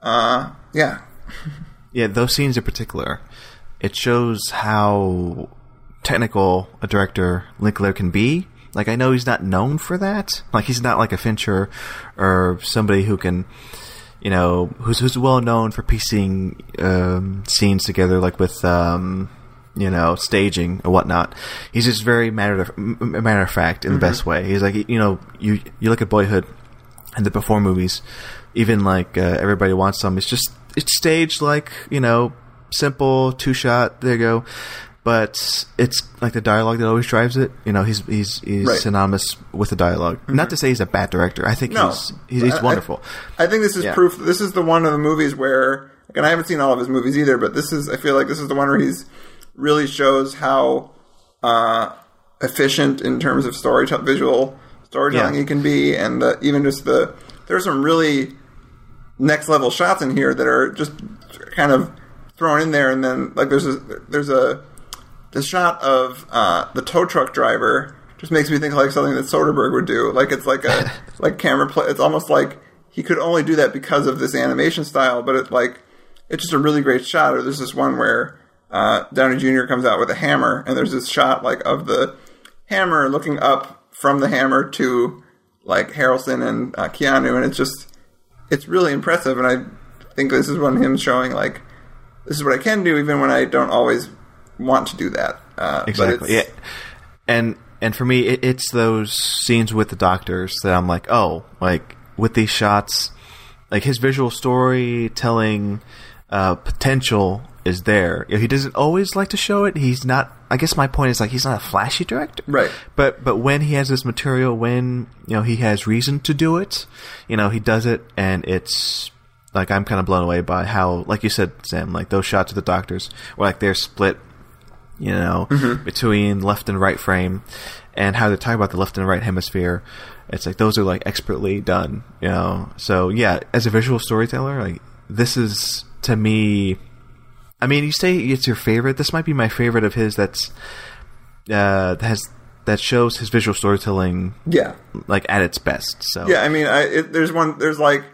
uh, yeah, Yeah, those scenes in particular, it shows how technical a director Linklater can be. Like, I know he's not known for that. Like, he's not like a Fincher or somebody who can, you know, who's who's well known for piecing um, scenes together, like with, um, you know, staging or whatnot. He's just very matter of matter of fact in the best way. He's like, you know, you you look at Boyhood and the before movies, even like uh, everybody wants some. It's just it's staged like you know simple two shot. There you go. But it's like the dialogue that always drives it. You know, he's he's he's Right. synonymous with the dialog Not to say he's a bad director. I think No. he's he's, he's I- I- wonderful. I think this is Yeah. proof. This is the one of the movies where, and I haven't seen all of his movies either, but this is. I feel like this is the one where he's really shows how uh, efficient in terms of storytelling, visual storytelling Yeah. he can be, and the, even just the there's some really next level shots in here that are just kind of thrown in there, and then like there's a there's a the shot of uh, the tow truck driver just makes me think like something that Soderbergh would do. Like it's like a like camera play. It's almost like he could only do that because of this animation style. But it like it's just a really great shot. Or there's this one where uh, Downey Jr. comes out with a hammer, and there's this shot like of the hammer looking up from the hammer to like Harrelson and uh, Keanu, and it's just it's really impressive. And I think this is one of him showing like this is what I can do, even when I don't always want to do that. Uh, but Exactly. Yeah. And and for me, it, it's those scenes with the doctors that I'm like, oh, like with these shots, like his visual storytelling uh, potential is there. He doesn't always like to show it. He's not. I guess my point is like he's not a flashy director, Right. But but when he has this material, when you know he has reason to do it, you know he does it, and it's like I'm kind of blown away by how, like you said, Sam, like those shots of the doctors, where like they're split you know, between left and right frame, and how they talk about the left and right hemisphere. It's like those are like expertly done, you know. So yeah, as a visual storyteller, like this is to me. I mean, you say it's your favorite. This might be my favorite of his. That's uh, that has that shows his visual storytelling yeah, like at its best. So yeah. I mean, I, it, there's one. There's like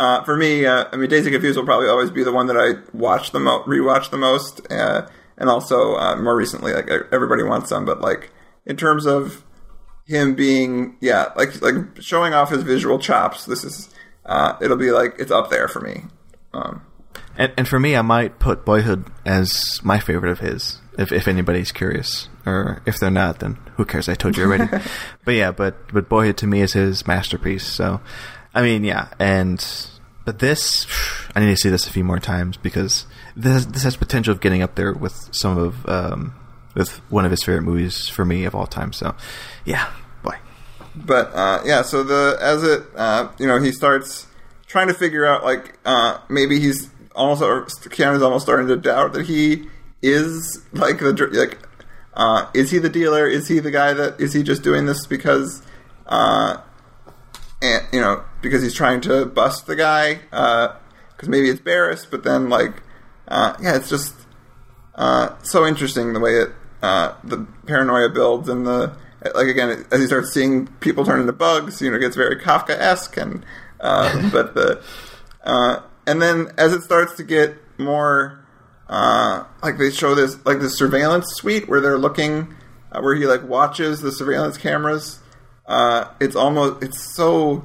uh, for me. Uh, I mean, Dazed and Confused will probably always be the one that I watch the most, rewatch the most, uh, and also uh, more recently, like everybody wants some. But like in terms of him being, yeah, like like showing off his visual chops. This is. Uh, it'll be like it's up there for me. Um, And, and for me, I might put Boyhood as my favorite of his. If if anybody's curious, or if they're not, then who cares? I told you already. but yeah, but but Boyhood to me is his masterpiece. So, I mean, yeah, and but this, I need to see this a few more times because this this has potential of getting up there with some of um with one of his favorite movies for me of all time. So, yeah, boy. but uh, yeah, so the as it uh, you know he starts trying to figure out like uh, maybe he's almost or Keanu's almost starting to doubt that he is like the like uh, is he the dealer? Is he the guy that is he just doing this because uh, and you know because he's trying to bust the guy because maybe it's Barris, but then like uh, yeah, it's just uh, so interesting the way it uh, the paranoia builds and the like again as you start seeing people turn into bugs, you know, it gets very Kafka esque and uh, but the uh, and then as it starts to get more uh, like they show this like the surveillance suite where they're looking uh, where he like watches the surveillance cameras. Uh, it's almost it's so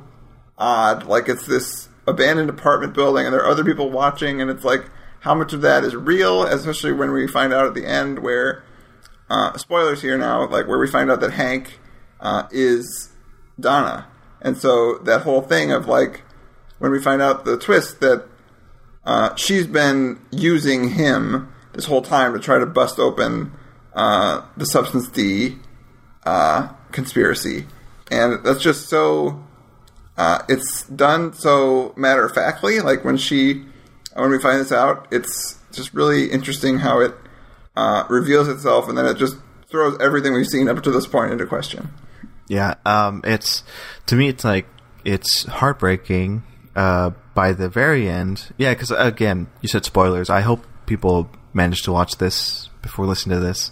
odd. Like it's this abandoned apartment building and there are other people watching and it's like how much of that is real, especially when we find out at the end where uh, spoilers here now, like where we find out that Hank uh, is Donna, and so that whole thing of like when we find out the twist that uh, she's been using him this whole time to try to bust open uh, the Substance D uh, conspiracy, and that's just so. Uh, it's done so matter of factly. Like when she, when we find this out, it's just really interesting how it uh, reveals itself, and then it just throws everything we've seen up to this point into question. Yeah, um, it's to me, it's like it's heartbreaking uh, by the very end. Yeah, because again, you said spoilers. I hope people manage to watch this before listening to this.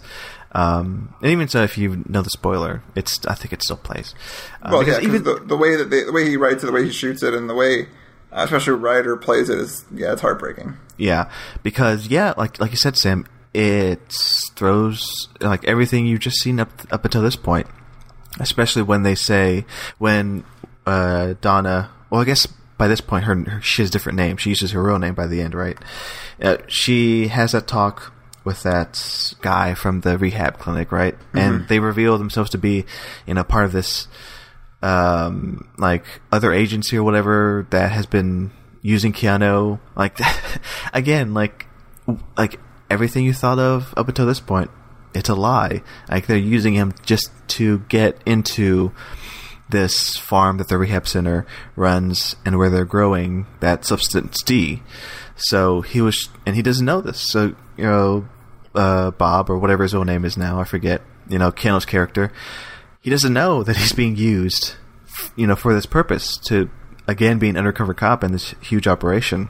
Um, and even so, if you know the spoiler, it's I think it still plays. Uh, well, yeah, even the, the way that they, the way he writes it, the way he shoots it, and the way uh, especially Ryder plays it is yeah, it's heartbreaking. Yeah, because yeah, like like you said, Sam, it throws like everything you've just seen up up until this point. Especially when they say when uh, Donna. Well, I guess by this point, her, her, she has a different name. She uses her real name by the end, right? Uh, she has that talk with that guy from the rehab clinic, right? Mm-hmm. And they reveal themselves to be, you know, part of this, um, like other agency or whatever that has been using Keanu. Like, again, like, like everything you thought of up until this point, it's a lie. Like they're using him just to get into this farm that the rehab center runs and where they're growing that substance D. So he was, and he doesn't know this. So you know, uh, Bob or whatever his own name is now, I forget. You know, Keanu's character, he doesn't know that he's being used, you know, for this purpose to again be an undercover cop in this huge operation.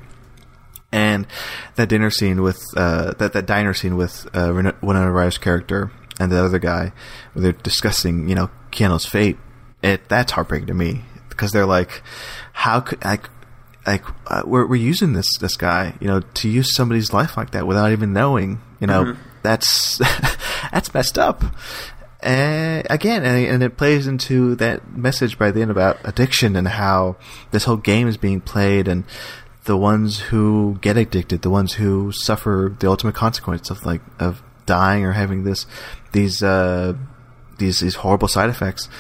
And that dinner scene with uh, that that diner scene with uh, Winona Ryder's character and the other guy, where they're discussing, you know, Keanu's fate. It that's heartbreaking to me because they're like, how could like like uh, we're we're using this this guy, you know, to use somebody's life like that without even knowing, you know, mm-hmm. that's that's messed up. And again, and, it plays into that message by the end about addiction and how this whole game is being played and the ones who get addicted, the ones who suffer the ultimate consequence of like of dying or having this these uh, these these horrible side effects.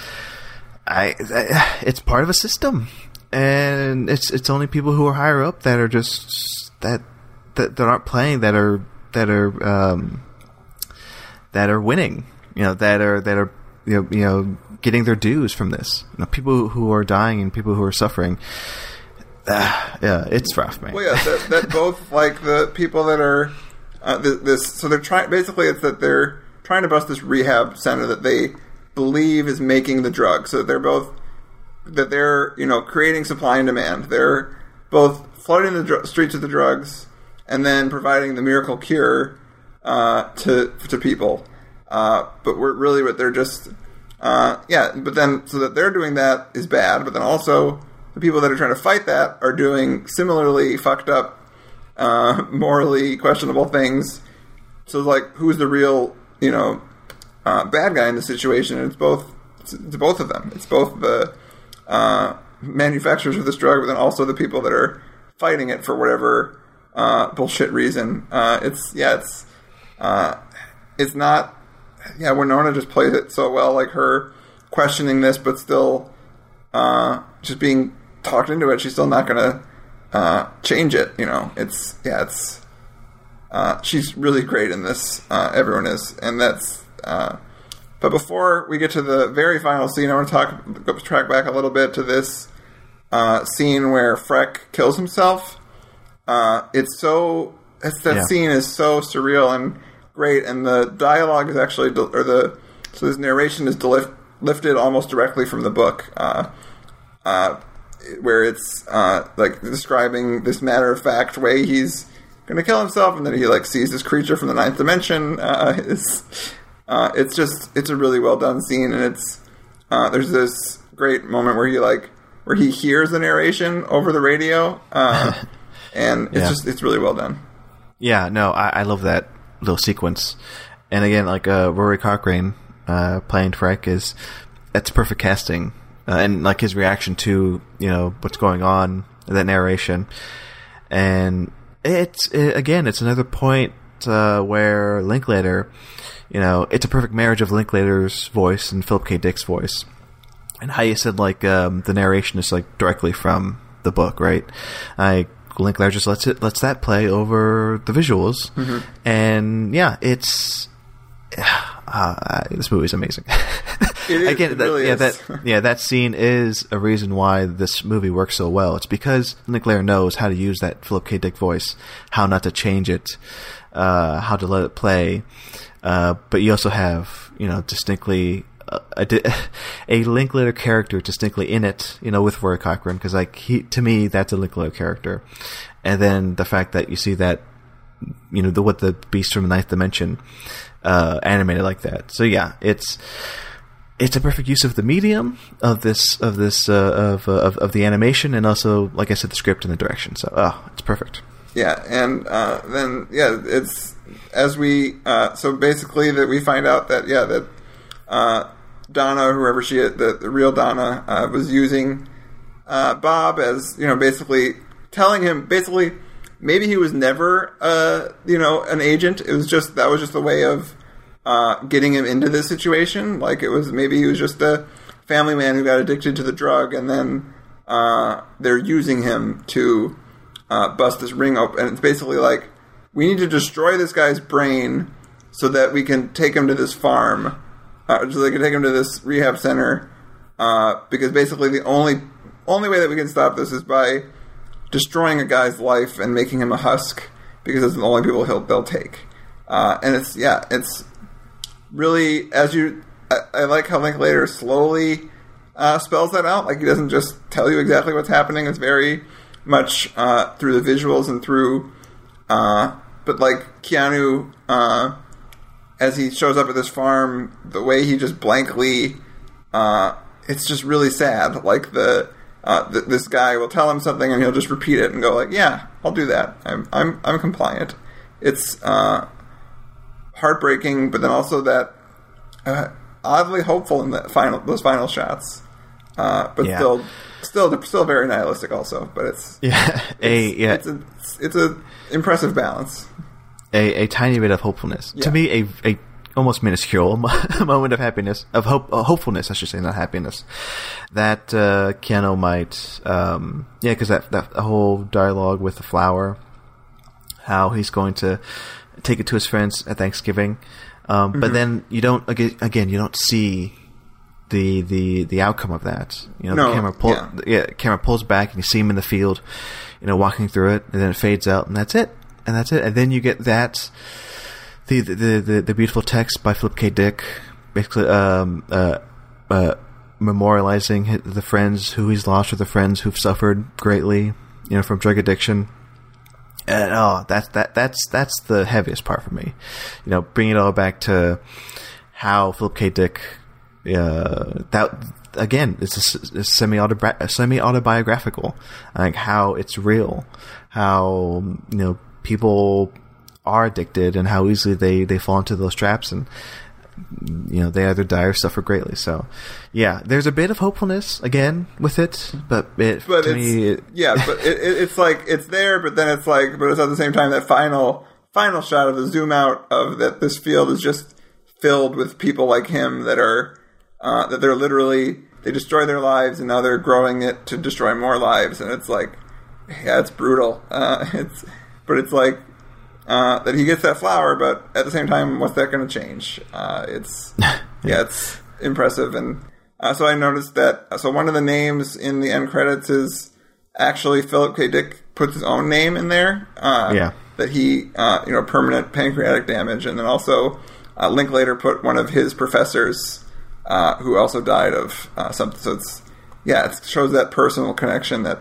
I, I, it's part of a system, and it's it's only people who are higher up that are just that that, that aren't playing that are that are um, that are winning. You know that are that are you know, you know getting their dues from this. You know, people who are dying and people who are suffering uh, yeah, it's rough, man. Well, yeah, that, that both like the people that are uh, this. So they're trying. Basically, it's that they're trying to bust this rehab center that they believe is making the drug. So they're both that they're you know creating supply and demand. They're both flooding the dr- streets with the drugs and then providing the miracle cure uh, to to people. Uh, but we're really what they're just uh, yeah. But then so that they're doing that is bad. But then also the people that are trying to fight that are doing similarly fucked up, uh, morally questionable things. So like, who's the real, you know, uh, bad guy in the situation? And it's both, it's, it's both of them. It's both the uh, manufacturers of this drug, but then also the people that are fighting it for whatever uh, bullshit reason. Uh, it's yeah, it's uh, it's not. Yeah, Winona just plays it so well, like her questioning this, but still just being talked into it, she's still not to uh, change it. You know, it's yeah, it's uh, she's really great in this. Uh, everyone is, and that's uh, But before we get to the very final scene, I want to talk go track back a little bit to this uh, scene where Freck kills himself. Uh, it's so it's, that Yeah. scene is so surreal and great, and the dialogue is actually del- or the so this narration is delif- lifted almost directly from the book. Uh, uh, where it's uh, like describing this matter of fact way he's going to kill himself, and then he like sees this creature from the ninth dimension. Uh, it's uh, it's just it's a really well done scene, and it's uh, there's this great moment where he like where he hears the narration over the radio, uh, and it's Yeah. just it's really well done. Yeah, no, I, I love that little sequence. And again, like uh, Rory Cochrane uh, playing Freck is that's perfect casting, uh, and like his reaction to you know what's going on, that narration, and it's it, again, it's another point uh, where Linklater, you know, it's a perfect marriage of Linklater's voice and Philip K. Dick's voice and how you said like um, the narration is like directly from the book, right? I Linklater just lets it lets that play over the visuals, and yeah, it's uh, this movie is amazing. It is- Again, it that, really yeah, is. that yeah, that scene is a reason why this movie works so well. It's because Linklater knows how to use that Philip K. Dick voice, how not to change it, uh, how to let it play. Uh, but you also have, you know, distinctly a, a Linklater character distinctly in it, you know, with Rory Cochrane, because like he, to me, that's a Linklater character. And then the fact that you see that, you know, the what the Beast from the Ninth Dimension, uh, animated like that. So yeah, it's it's a perfect use of the medium of this of this uh, of, uh, of of the animation and also like I said the script and the direction. So oh, it's perfect. Yeah, and uh, then yeah, it's as we uh, so basically that we find out that yeah that uh, Donna, whoever she the, the real Donna, uh, was using uh, Bob as you know basically telling him basically maybe he was never uh, you know an agent. It was just that was just the way of uh, getting him into this situation. Like it was maybe he was just a family man who got addicted to the drug, and then uh, they're using him to uh, bust this ring open. And it's basically like we need to destroy this guy's brain so that we can take him to this farm, uh, so they can take him to this rehab center. Uh, because basically the only only way that we can stop this is by destroying a guy's life and making him a husk because it's the only people he'll they'll take. Uh, and it's yeah, it's really as you. I, I like how Linklater slowly uh, spells that out. Like he doesn't just tell you exactly what's happening. It's very much uh, through the visuals and through. Uh, but like Keanu, uh, as he shows up at this farm, the way he just blankly, uh, it's just really sad. Like the, uh, th- this guy will tell him something and he'll just repeat it and go like, "Yeah, I'll do that. I'm I'm I'm compliant." It's uh, heartbreaking, but then also that uh, oddly hopeful in the final those final shots. Uh, but Yeah. still, still, still very nihilistic. Also, but it's Yeah, a yeah, it's a it's a impressive balance. A, a tiny bit of hopefulness. Yeah. To me, a a almost minuscule moment of happiness of hope, uh, hopefulness. I should say, not happiness. That uh, Keanu might, um, yeah, because that that whole dialogue with the flower, how he's going to take it to his friends at Thanksgiving, um, but then you don't again, again you don't see. The, the the outcome of that, you know, No, the camera pull, yeah. yeah, camera pulls back and you see him in the field, you know, walking through it, and then it fades out, and that's it, and that's it, and then you get that the the the, the beautiful text by Philip K. Dick, basically um, uh, uh, memorializing the friends who he's lost or the friends who've suffered greatly, you know, from drug addiction. And oh, that's that that's that's the heaviest part for me. You know, bring it all back to how Philip K. Dick. Uh, that again, it's a semi semi autobiographical, like how it's real, how you know people are addicted and how easily they they fall into those traps and you know they either die or suffer greatly. So yeah, there's a bit of hopefulness again with it, but it But to it's me it- yeah, but it, it, it's like it's there, but then it's like, but it's at the same time that final final shot of the zoom out of that this field is just filled with people like him that are uh, that they're literally they destroy their lives and now they're growing it to destroy more lives, and it's like yeah, it's brutal. Uh, it's but it's like uh, that he gets that flower, but at the same time, what's that going to change? Uh, it's yeah, it's impressive, and uh, so I noticed that. So one of the names in the end credits is actually Philip K. Dick puts his own name in there. Uh, Yeah. that he uh, you know permanent pancreatic damage, and then also uh, Linklater put one of his professors uh, who also died of uh, something. So it's yeah, it shows that personal connection that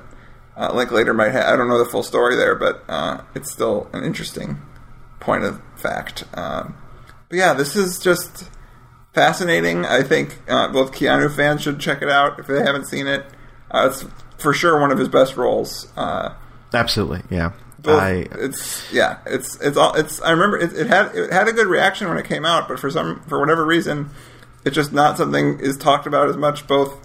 uh, Linklater might have. I don't know the full story there, but uh, it's still an interesting point of fact. Um, but yeah, this is just fascinating. I think uh, both Keanu fans should check it out if they haven't seen it. Uh, it's for sure one of his best roles. Uh, Absolutely, yeah. both- I it's yeah, it's it's all it's. I remember it, it had it had a good reaction when it came out, but for some for whatever reason, it's just not something is talked about as much both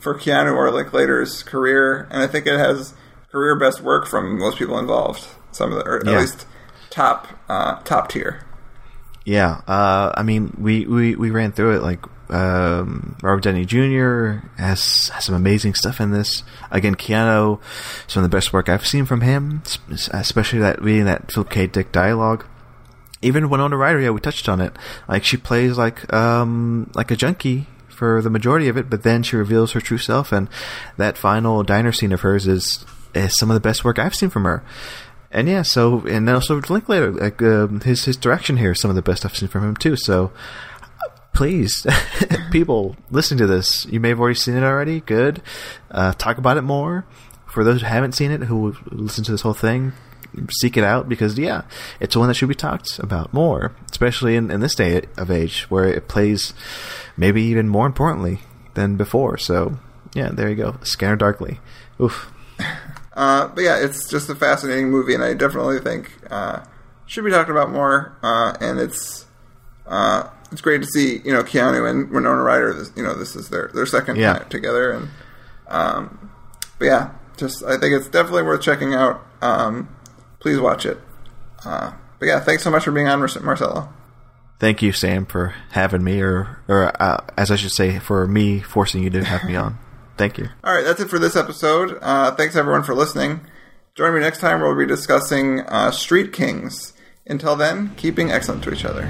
for Keanu or Linklater's career, and I think it has career best work from most people involved. Some of the, or Yeah. at least top uh, top tier. Yeah, uh, I mean, we, we, we ran through it. Like um, Robert Downey Jr. has has some amazing stuff in this. Again, Keanu, some of the best work I've seen from him, especially that reading that Philip K. Dick dialogue. Even Winona Ryder, yeah, we touched on it. Like she plays like um like a junkie for the majority of it, but then she reveals her true self, and that final diner scene of hers is is some of the best work I've seen from her. And yeah, so and then also Linklater, like um, his his direction here is some of the best I've seen from him too. So uh, please, people listening to this, you may have already seen it already. Good, uh, talk about it more. For those who haven't seen it, who listen to this whole thing, seek it out because yeah, it's one that should be talked about more, especially in, in this day of age where it plays maybe even more importantly than before. So yeah, there you go. Scanner Darkly. Oof. Uh, but yeah, it's just a fascinating movie, and I definitely think uh, should be talked about more. Uh, and it's uh, it's great to see you know Keanu and Winona Ryder. This, you know, this is their their second Yeah. time together, and um, but yeah, just I think it's definitely worth checking out. Um, please watch it. Uh, but yeah, thanks so much for being on, Mar- Marcelo. Thank you, Sam, for having me, or or uh, as I should say, for me forcing you to have me on. Thank you. All right, that's it for this episode. Uh, thanks everyone for listening. Join me next time we'll be discussing uh, Street Kings. Until then, keeping excellent to each other.